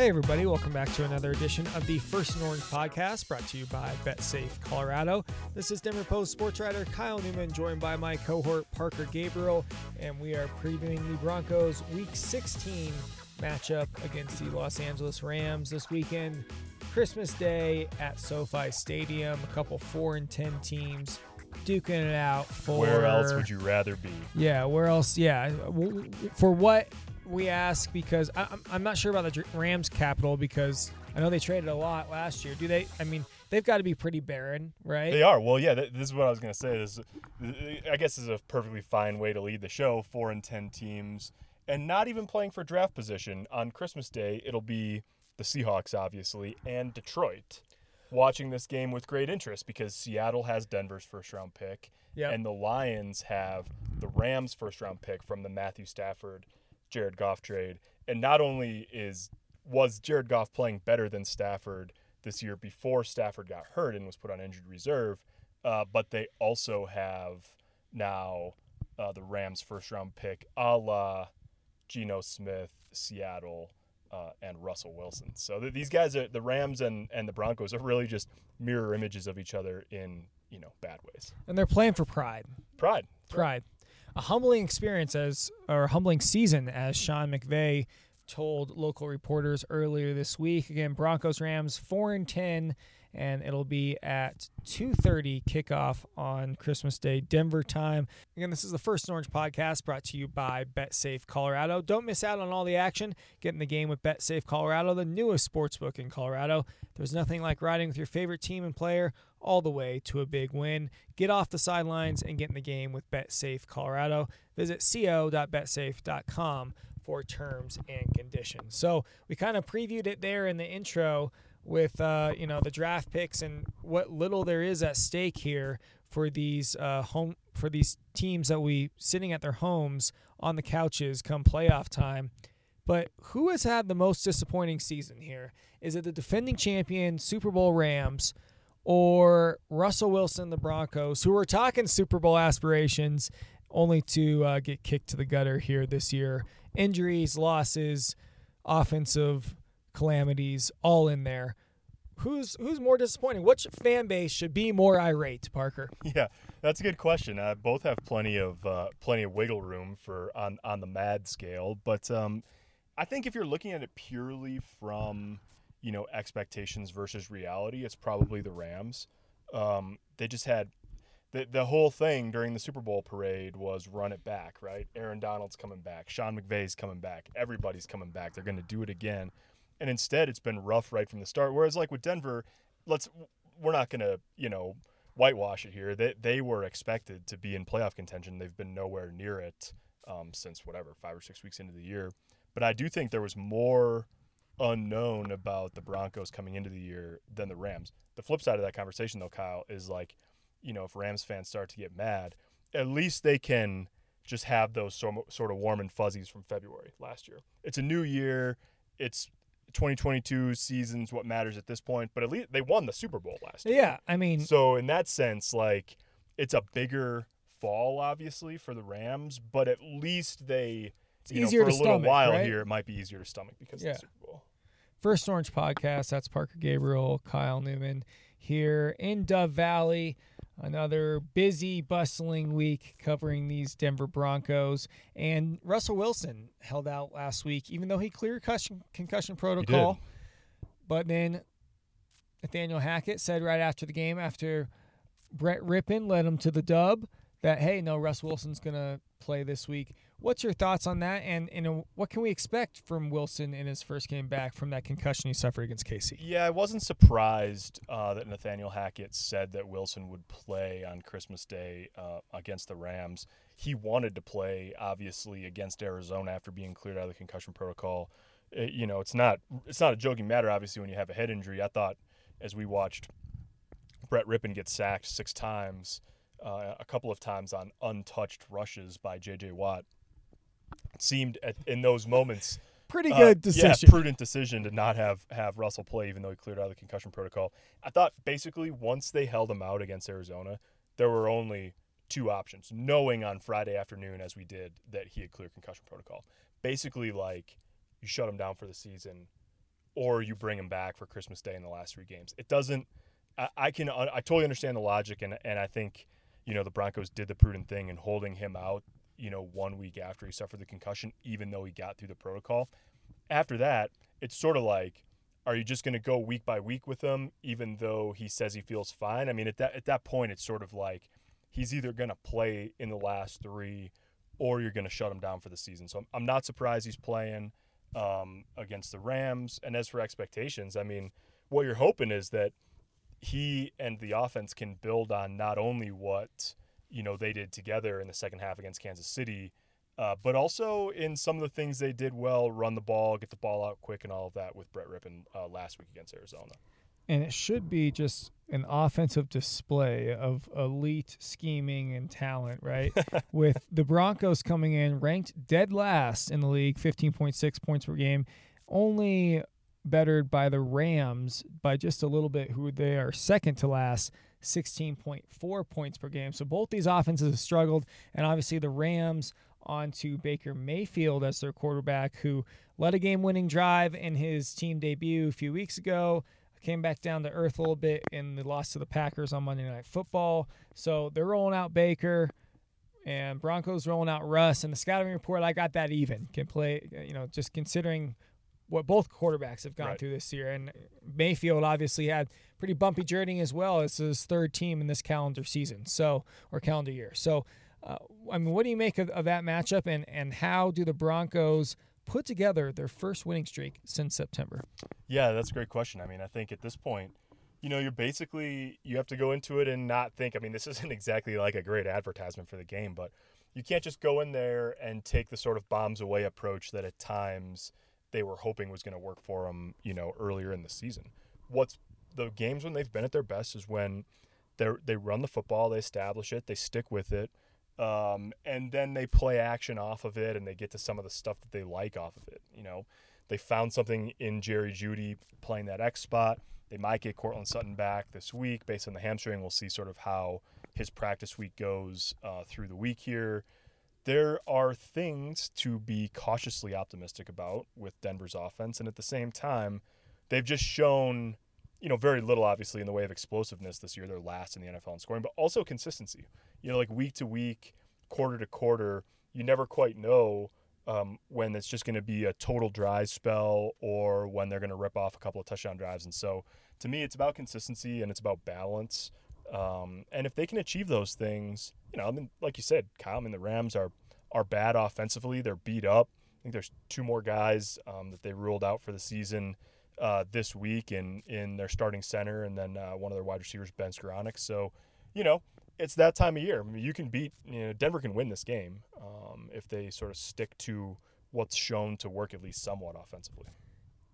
Hey, everybody, welcome back to another edition of the First and Orange podcast brought to you by BetSafe Colorado. This is Denver Post sports writer Kyle Newman, joined by my cohort Parker Gabriel, and we are previewing the Broncos Week 16 matchup against the Los Angeles Rams this weekend. Christmas Day at SoFi Stadium, a couple 4 and 10 teams duking it out for. Where else would you rather be? Yeah, where else? Yeah, for what we ask because I, I'm not sure about the Rams capital because I know they traded a lot last year. Do they? I mean, they've got to be pretty barren, right? They are. Well, yeah. Th- this is what I was going to say. This, I guess, is a perfectly fine way to lead the show. Four and ten teams, and not even playing for draft position on Christmas Day. It'll be the Seahawks, obviously, and Detroit. Watching this game with great interest because Seattle has Denver's first round pick, yep. and the Lions have the Rams' first round pick from the Matthew Stafford Jared Goff trade. And not only is was Jared Goff playing better than Stafford this year before Stafford got hurt and was put on injured reserve, uh, but they also have now uh, the Rams' first round pick, a la Geno Smith, Seattle, uh, and Russell Wilson. So th- these guys are the Rams and, and the Broncos are really just mirror images of each other in you know bad ways. And they're playing for pride. Pride. Pride a humbling experience as or humbling season as Sean McVay told local reporters earlier this week. Again, Broncos Rams 4 and 10 and it'll be at 2.30 kickoff on christmas day denver time again this is the first orange podcast brought to you by betsafe colorado don't miss out on all the action get in the game with betsafe colorado the newest sportsbook in colorado there's nothing like riding with your favorite team and player all the way to a big win. Get off the sidelines and get in the game with BetSafe Colorado. Visit co.betsafe.com for terms and conditions. So we kind of previewed it there in the intro with uh, you know the draft picks and what little there is at stake here for these uh, home for these teams that we sitting at their homes on the couches come playoff time. But who has had the most disappointing season here? Is it the defending champion Super Bowl Rams? or Russell Wilson, the Broncos, who are talking Super Bowl aspirations, only to uh, get kicked to the gutter here this year. Injuries, losses, offensive calamities, all in there. Who's who's more disappointing? Which fan base should be more irate, Parker? Yeah, that's a good question. Uh, both have plenty of uh, plenty of wiggle room for on on the mad scale, but um, I think if you're looking at it purely from you know expectations versus reality, it's probably the Rams. Um, they just had the the whole thing during the Super Bowl parade was run it back, right? Aaron Donald's coming back, Sean McVay's coming back, everybody's coming back. They're going to do it again, and instead it's been rough right from the start. Whereas like with Denver, let's we're not to you know whitewash it here. They they were expected to be in playoff contention. They've been nowhere near it um, since whatever five or six weeks into the year. But I do think there was more unknown about the Broncos coming into the year than the Rams. The flip side of that conversation, though, Kyle, is like, you know, if Rams fans start to get mad, at least they can just have those sort of warm and fuzzies from February last year. It's a new year. It's 2022 season's what matters at this point, but at least they won the Super Bowl last year. Yeah, I mean, so in that sense, like it's a bigger fall, obviously, for the Rams, but at least they, it's you easier know, for a little stomach, while right? here, it might be easier to stomach because yeah. of the Super Bowl. First Orange Podcast. That's Parker Gabriel, Kyle Newman here in Dove Valley. Another busy, bustling week covering these Denver Broncos. And Russell Wilson held out last week, even though he cleared concussion, concussion protocol. But then Nathaniel Hackett said right after the game, after Brett Rypien led him to the dub, that, hey, no, Russ Wilson's going to play this week. What's your thoughts on that, and and what can we expect from Wilson in his first game back from that concussion he suffered against KC? Yeah, I wasn't surprised uh, that Nathaniel Hackett said that Wilson would play on Christmas Day uh, against the Rams. He wanted to play, obviously, against Arizona after being cleared out of the concussion protocol. It, uh, you know, it's not it's not a joking matter, obviously, when you have a head injury. I thought as we watched Brett Rypien get sacked six times. Uh, a couple of times on untouched rushes by J.J. Watt seemed at, in those moments pretty uh, good uh, decision. Yeah, prudent decision to not have have Russell play, even though he cleared out of the concussion protocol. I thought basically once they held him out against Arizona, there were only two options. Knowing on Friday afternoon, as we did, that he had cleared concussion protocol, basically like you shut him down for the season, or you bring him back for Christmas Day in the last three games. It doesn't. I, I can. I totally understand the logic, and and I think you know the Broncos did the prudent thing in holding him out. You know, one week after he suffered the concussion, even though he got through the protocol. After that, it's sort of like, are you just going to go week by week with him, even though he says he feels fine? I mean, at that at that point, it's sort of like he's either going to play in the last three, or you're going to shut him down for the season. So I'm, I'm not surprised he's playing um, against the Rams. And as for expectations, I mean, what you're hoping is that he and the offense can build on not only what you know they did together in the second half against Kansas City, uh, but also in some of the things they did well, run the ball, get the ball out quick, and all of that with Brett Rypien uh, last week against Arizona. And it should be just an offensive display of elite scheming and talent, right? with the Broncos coming in ranked dead last in the league, 15.6 points per game, only bettered by the Rams by just a little bit, who they are second to last, 16.4 points per game. So both these offenses have struggled, and obviously the Rams onto Baker Mayfield as their quarterback, who led a game-winning drive in his team debut a few weeks ago. Came back down to earth a little bit in the loss to the Packers on Monday Night Football. So they're rolling out Baker and Broncos rolling out Russ. And the scouting report, I got that even. Can play, you know, just considering what both quarterbacks have gone right. through this year. And Mayfield obviously had pretty bumpy journey as well. It's his third team in this calendar season, so or calendar year. So, uh, I mean, what do you make of, of that matchup, and and how do the Broncos put together their first winning streak since September? Yeah, that's a great question. I mean, I think at this point, you know, you're basically you have to go into it and not think. I mean, this isn't exactly like a great advertisement for the game, but you can't just go in there and take the sort of bombs away approach that at times they were hoping was going to work for them, you know, earlier in the season. What's the games when they've been at their best is when they they run the football, they establish it, they stick with it, um, and then they play action off of it, and they get to some of the stuff that they like off of it. You know, they found something in Jerry Jeudy playing that X spot. They might get Courtland Sutton back this week based on the hamstring. We'll see sort of how his practice week goes uh, through the week here there are things to be cautiously optimistic about with Denver's offense. And at the same time, they've just shown, you know, very little, obviously, in the way of explosiveness this year. They're last in the NFL in scoring, but also consistency. You know, like week to week, quarter to quarter, you never quite know um, when it's just going to be a total dry spell or when they're going to rip off a couple of touchdown drives. And so to me, it's about consistency and it's about balance. Um, and if they can achieve those things, you know, I mean, like you said, Kyle, I mean, the Rams are are bad offensively. They're beat up. I think there's two more guys um, that they ruled out for the season uh, this week in in their starting center, and then uh, one of their wide receivers, Ben Skowronek. So, you know, it's that time of year. I mean, you can beat. You know, Denver can win this game um, if they sort of stick to what's shown to work at least somewhat offensively.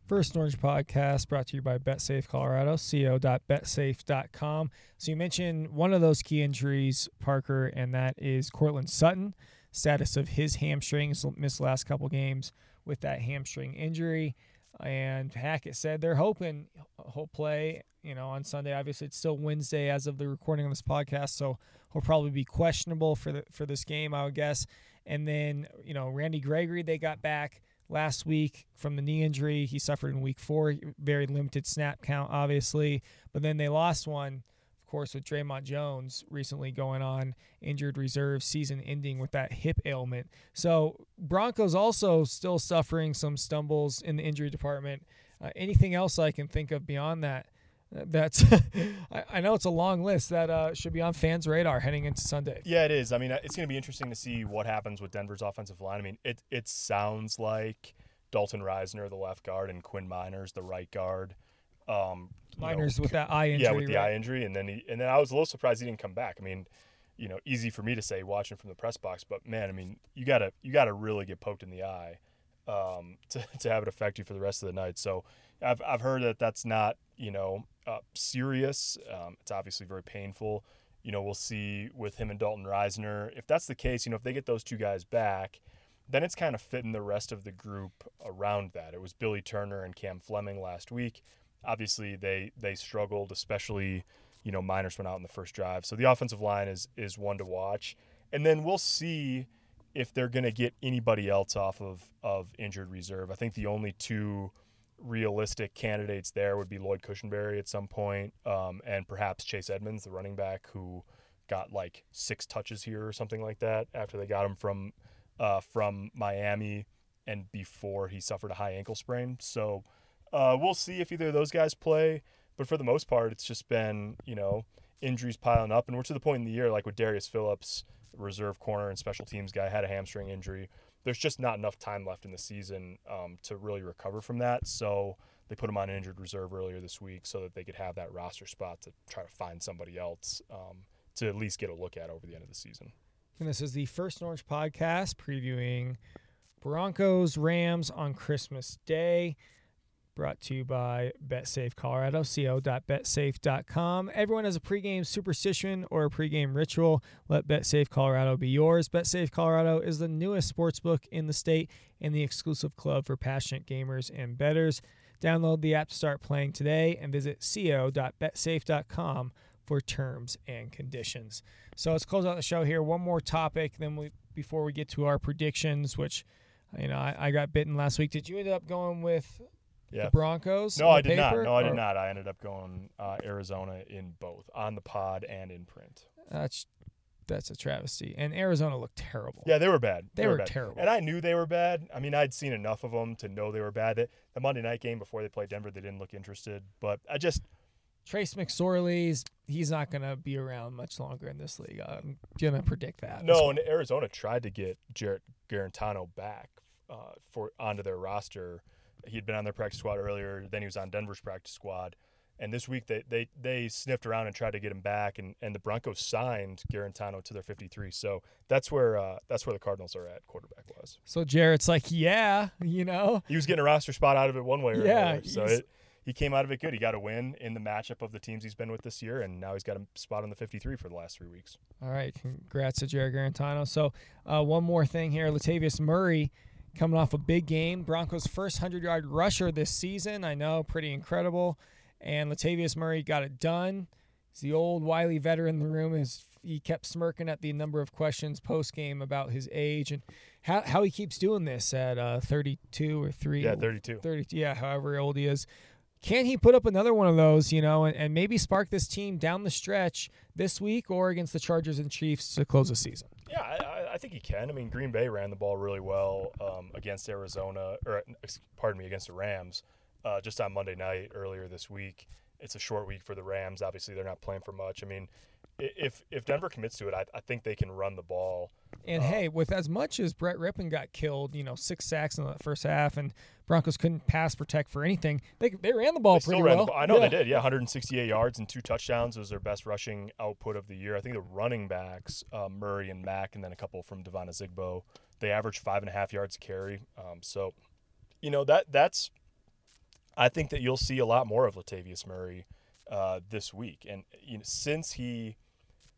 First Orange podcast brought to you by BetSafe Colorado, co.betsafe.com. So you mentioned one of those key injuries, Parker, and that is Courtland Sutton. Status of his hamstrings, missed last couple games with that hamstring injury. And Hackett said they're hoping he'll play, you know, on Sunday. Obviously, it's still Wednesday as of the recording of this podcast, so he'll probably be questionable for the for this game, I would guess. And then, you know, Randy Gregory they got back last week from the knee injury he suffered in week four. Very limited snap count, obviously. But then they lost one, of course, with Dre'Mont Jones recently going on injured reserve season ending with that hip ailment. So Broncos also still suffering some stumbles in the injury department. Uh, anything else I can think of beyond that? That's I, know it's a long list that uh, should be on fans' radar heading into Sunday. Yeah, it is. I mean, it's going to be interesting to see what happens with Denver's offensive line. I mean, it it sounds like Dalton Risner, the left guard, and Quinn Meinerz, the right guard. Um, Meinerz know, with that eye injury. Yeah, with the right? eye injury, and then he and then I was a little surprised he didn't come back. I mean, you know, easy for me to say watching from the press box, but man, I mean, you gotta you gotta really get poked in the eye um, to to have it affect you for the rest of the night. So I've I've heard that that's not you know uh, serious. Um, it's obviously very painful. You know, we'll see with him and Dalton Risner. If that's the case, you know, if they get those two guys back, then it's kind of fitting the rest of the group around that. It was Billy Turner and Cam Fleming last week. Obviously, they they struggled, especially you know Meinerz went out in the first drive. So the offensive line is is one to watch, and then we'll see if they're going to get anybody else off of of injured reserve. I think the only two realistic candidates there would be Lloyd Cushenberry at some point, um, and perhaps Chase Edmonds, the running back who got like six touches here or something like that after they got him from uh, from Miami and before he suffered a high ankle sprain. So uh, we'll see if either of those guys play. But for the most part, it's just been you know injuries piling up, and we're to the point in the year like with Darius Phillips, reserve corner and special teams guy, had a hamstring injury. There's just not enough time left in the season um, to really recover from that. So they put him on injured reserve earlier this week so that they could have that roster spot to try to find somebody else um, to at least get a look at over the end of the season. And this is the First Orange podcast previewing Broncos Rams on Christmas Day. Brought to you by BetSafe Colorado, co.betsafe.com. Everyone has a pregame superstition or a pregame ritual. Let BetSafe Colorado be yours. BetSafe Colorado is the newest sports book in the state and the exclusive club for passionate gamers and bettors. Download the app to start playing today and visit co.betsafe.com for terms and conditions. So let's close out the show here. One more topic, then we before we get to our predictions, which you know I, I got bitten last week. Did you end up going with Yeah. the Broncos? No, I did not. No, I or- did not. I ended up going uh, Arizona in both on the pod and in print. That's that's a travesty. And Arizona looked terrible. Yeah, they were bad. They were bad. terrible. And I knew they were bad. I mean, I'd seen enough of them to know they were bad. The- The Monday night game before they played Denver, they didn't look interested. But I just, Trace McSorley's he's not gonna be around much longer in this league. I'm gonna predict that. no, and Arizona tried to get Jarrett Guarantano back uh, for onto their roster. He'd been on their practice squad earlier. Then he was on Denver's practice squad. And this week they, they, they sniffed around and tried to get him back, and, and the Broncos signed Guarantano to their 53. So that's where uh, that's where the Cardinals are at quarterback wise. So Jarrett's like, yeah, you know, He was getting a roster spot out of it one way or Yeah, another. So it, he came out of it good. He got a win in the matchup of the teams he's been with this year, and now he's got a spot on the 53 for the last three weeks. All right, congrats to Jared Guarantano. So, uh, one more thing here: Latavius Murray coming off a big game, Broncos' first hundred-yard rusher this season. I know, pretty incredible. And Latavius Murray got it done. He's the old wily veteran in the room. Is he kept smirking at the number of questions post game about his age and how how he keeps doing this at uh, 32 or three. Yeah, 32. 30, yeah, however old he is. Can he put up another one of those, you know, and, and maybe spark this team down the stretch this week or against the Chargers and Chiefs to close the season? I, think he can. I mean, Green Bay ran the ball really well um, against Arizona, or pardon me, against the Rams, uh, just on Monday night earlier this week. It's a short week for the Rams. Obviously, they're not playing for much. I mean, if if Denver commits to it, I, I think they can run the ball. And Uh, hey, with as much as Brett Rypien got killed, you know, six sacks in the first half, and Broncos couldn't pass protect for anything, they, they ran the ball pretty well. Ball. I know Yeah. they did. Yeah, 168 yards and two touchdowns was their best rushing output of the year. I think the running backs, uh, Murray and Mack, and then a couple from Devine Ozigbo, they averaged five and a half yards a carry. Um, so, you know that that's. I think that you'll see a lot more of Latavius Murray uh, this week, and you know, since he,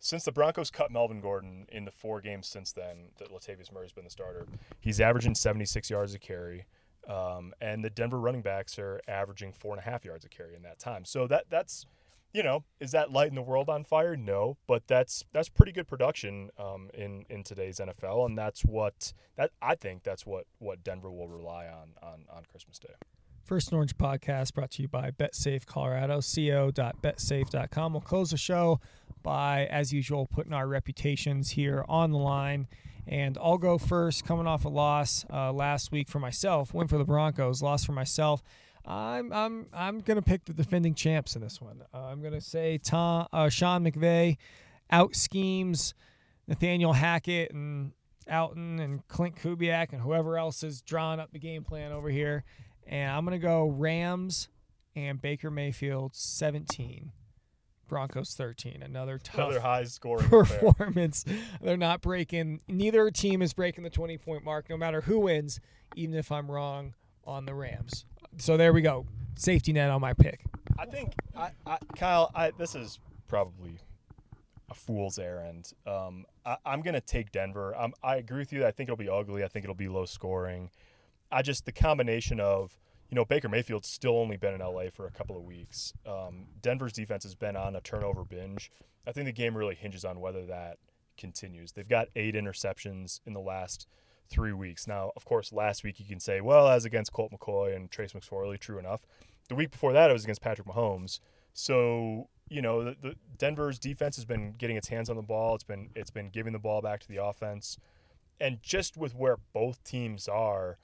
since the Broncos cut Melvin Gordon in the four games since then, that Latavius Murray's been the starter. He's averaging 76 yards a carry. Um, and the Denver running backs are averaging four and a half yards a carry in that time. So that that's, you know, is that lighting the world on fire? No, but that's that's pretty good production um, in in today's NFL, and that's what that I think that's what what Denver will rely on on on Christmas Day. First Orange podcast brought to you by BetSafe Colorado, co.betsafe.com. We'll close the show by, as usual, putting our reputations here on the line. And I'll go first, coming off a loss uh, last week for myself, win for the Broncos, loss for myself. I'm I'm I'm gonna pick the defending champs in this one. Uh, I'm gonna say Tom uh, Sean McVay out schemes Nathaniel Hackett and Outten and Klint Kubiak and whoever else is drawing up the game plan over here. And I'm going to go Rams and Baker Mayfield 17, Broncos 13. Another tough Another high scoring performance. They're not breaking, neither team is breaking the 20 point mark, no matter who wins, even if I'm wrong on the Rams. So there we go. Safety net on my pick. I think I, I Kyle, I this is probably a fool's errand. Um, I, I'm gonna take Denver. Um, I agree with you. I think it'll be ugly. I think it'll be low scoring. I just the combination of you know Baker Mayfield's still only been in LA for a couple of weeks. Um, Denver's defense has been on a turnover binge. I think the game really hinges on whether that continues. They've got eight interceptions in the last three weeks. Now, of course, last week you can say, well, as against Colt McCoy and Trace McSorley, true enough. The week before that, it was against Patrick Mahomes. So you know, the, the, Denver's defense has been getting its hands on the ball. It's been it's been giving the ball back to the offense, and just with where both teams are,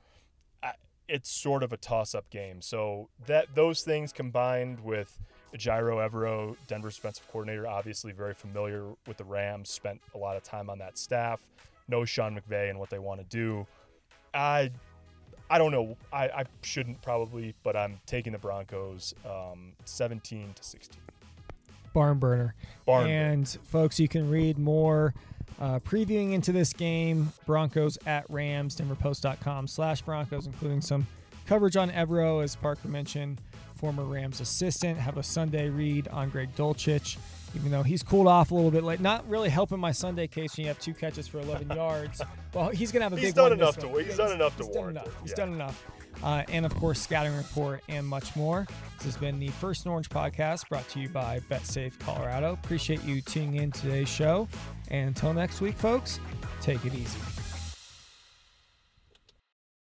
it's sort of a toss-up game. So that those things combined with Ejiro Evero, Denver's defensive coordinator, obviously very familiar with the Rams, spent a lot of time on that staff, knows Sean McVay and what they want to do. I I don't know. I, I shouldn't probably, but I'm taking the Broncos um, 17 to 16 barn burner. Barn and burner. folks, you can read more uh, previewing into this game. Broncos at Rams, DenverPost.com slash Broncos, including some coverage on Evero, as Parker mentioned, former Rams assistant. Have a Sunday read on Greg Dulcich, even though he's cooled off a little bit late. Not really helping my Sunday case when you have two catches for 11 yards. Well, he's gonna have a he's big done one. Enough to, he's, he's done enough to he's warrant done enough. it. He's yeah. done enough uh, and of course, Scouting Report and much more. This has been the First Orange podcast brought to you by BetSafe Colorado. Appreciate you tuning in today's show. And until next week, folks, take it easy.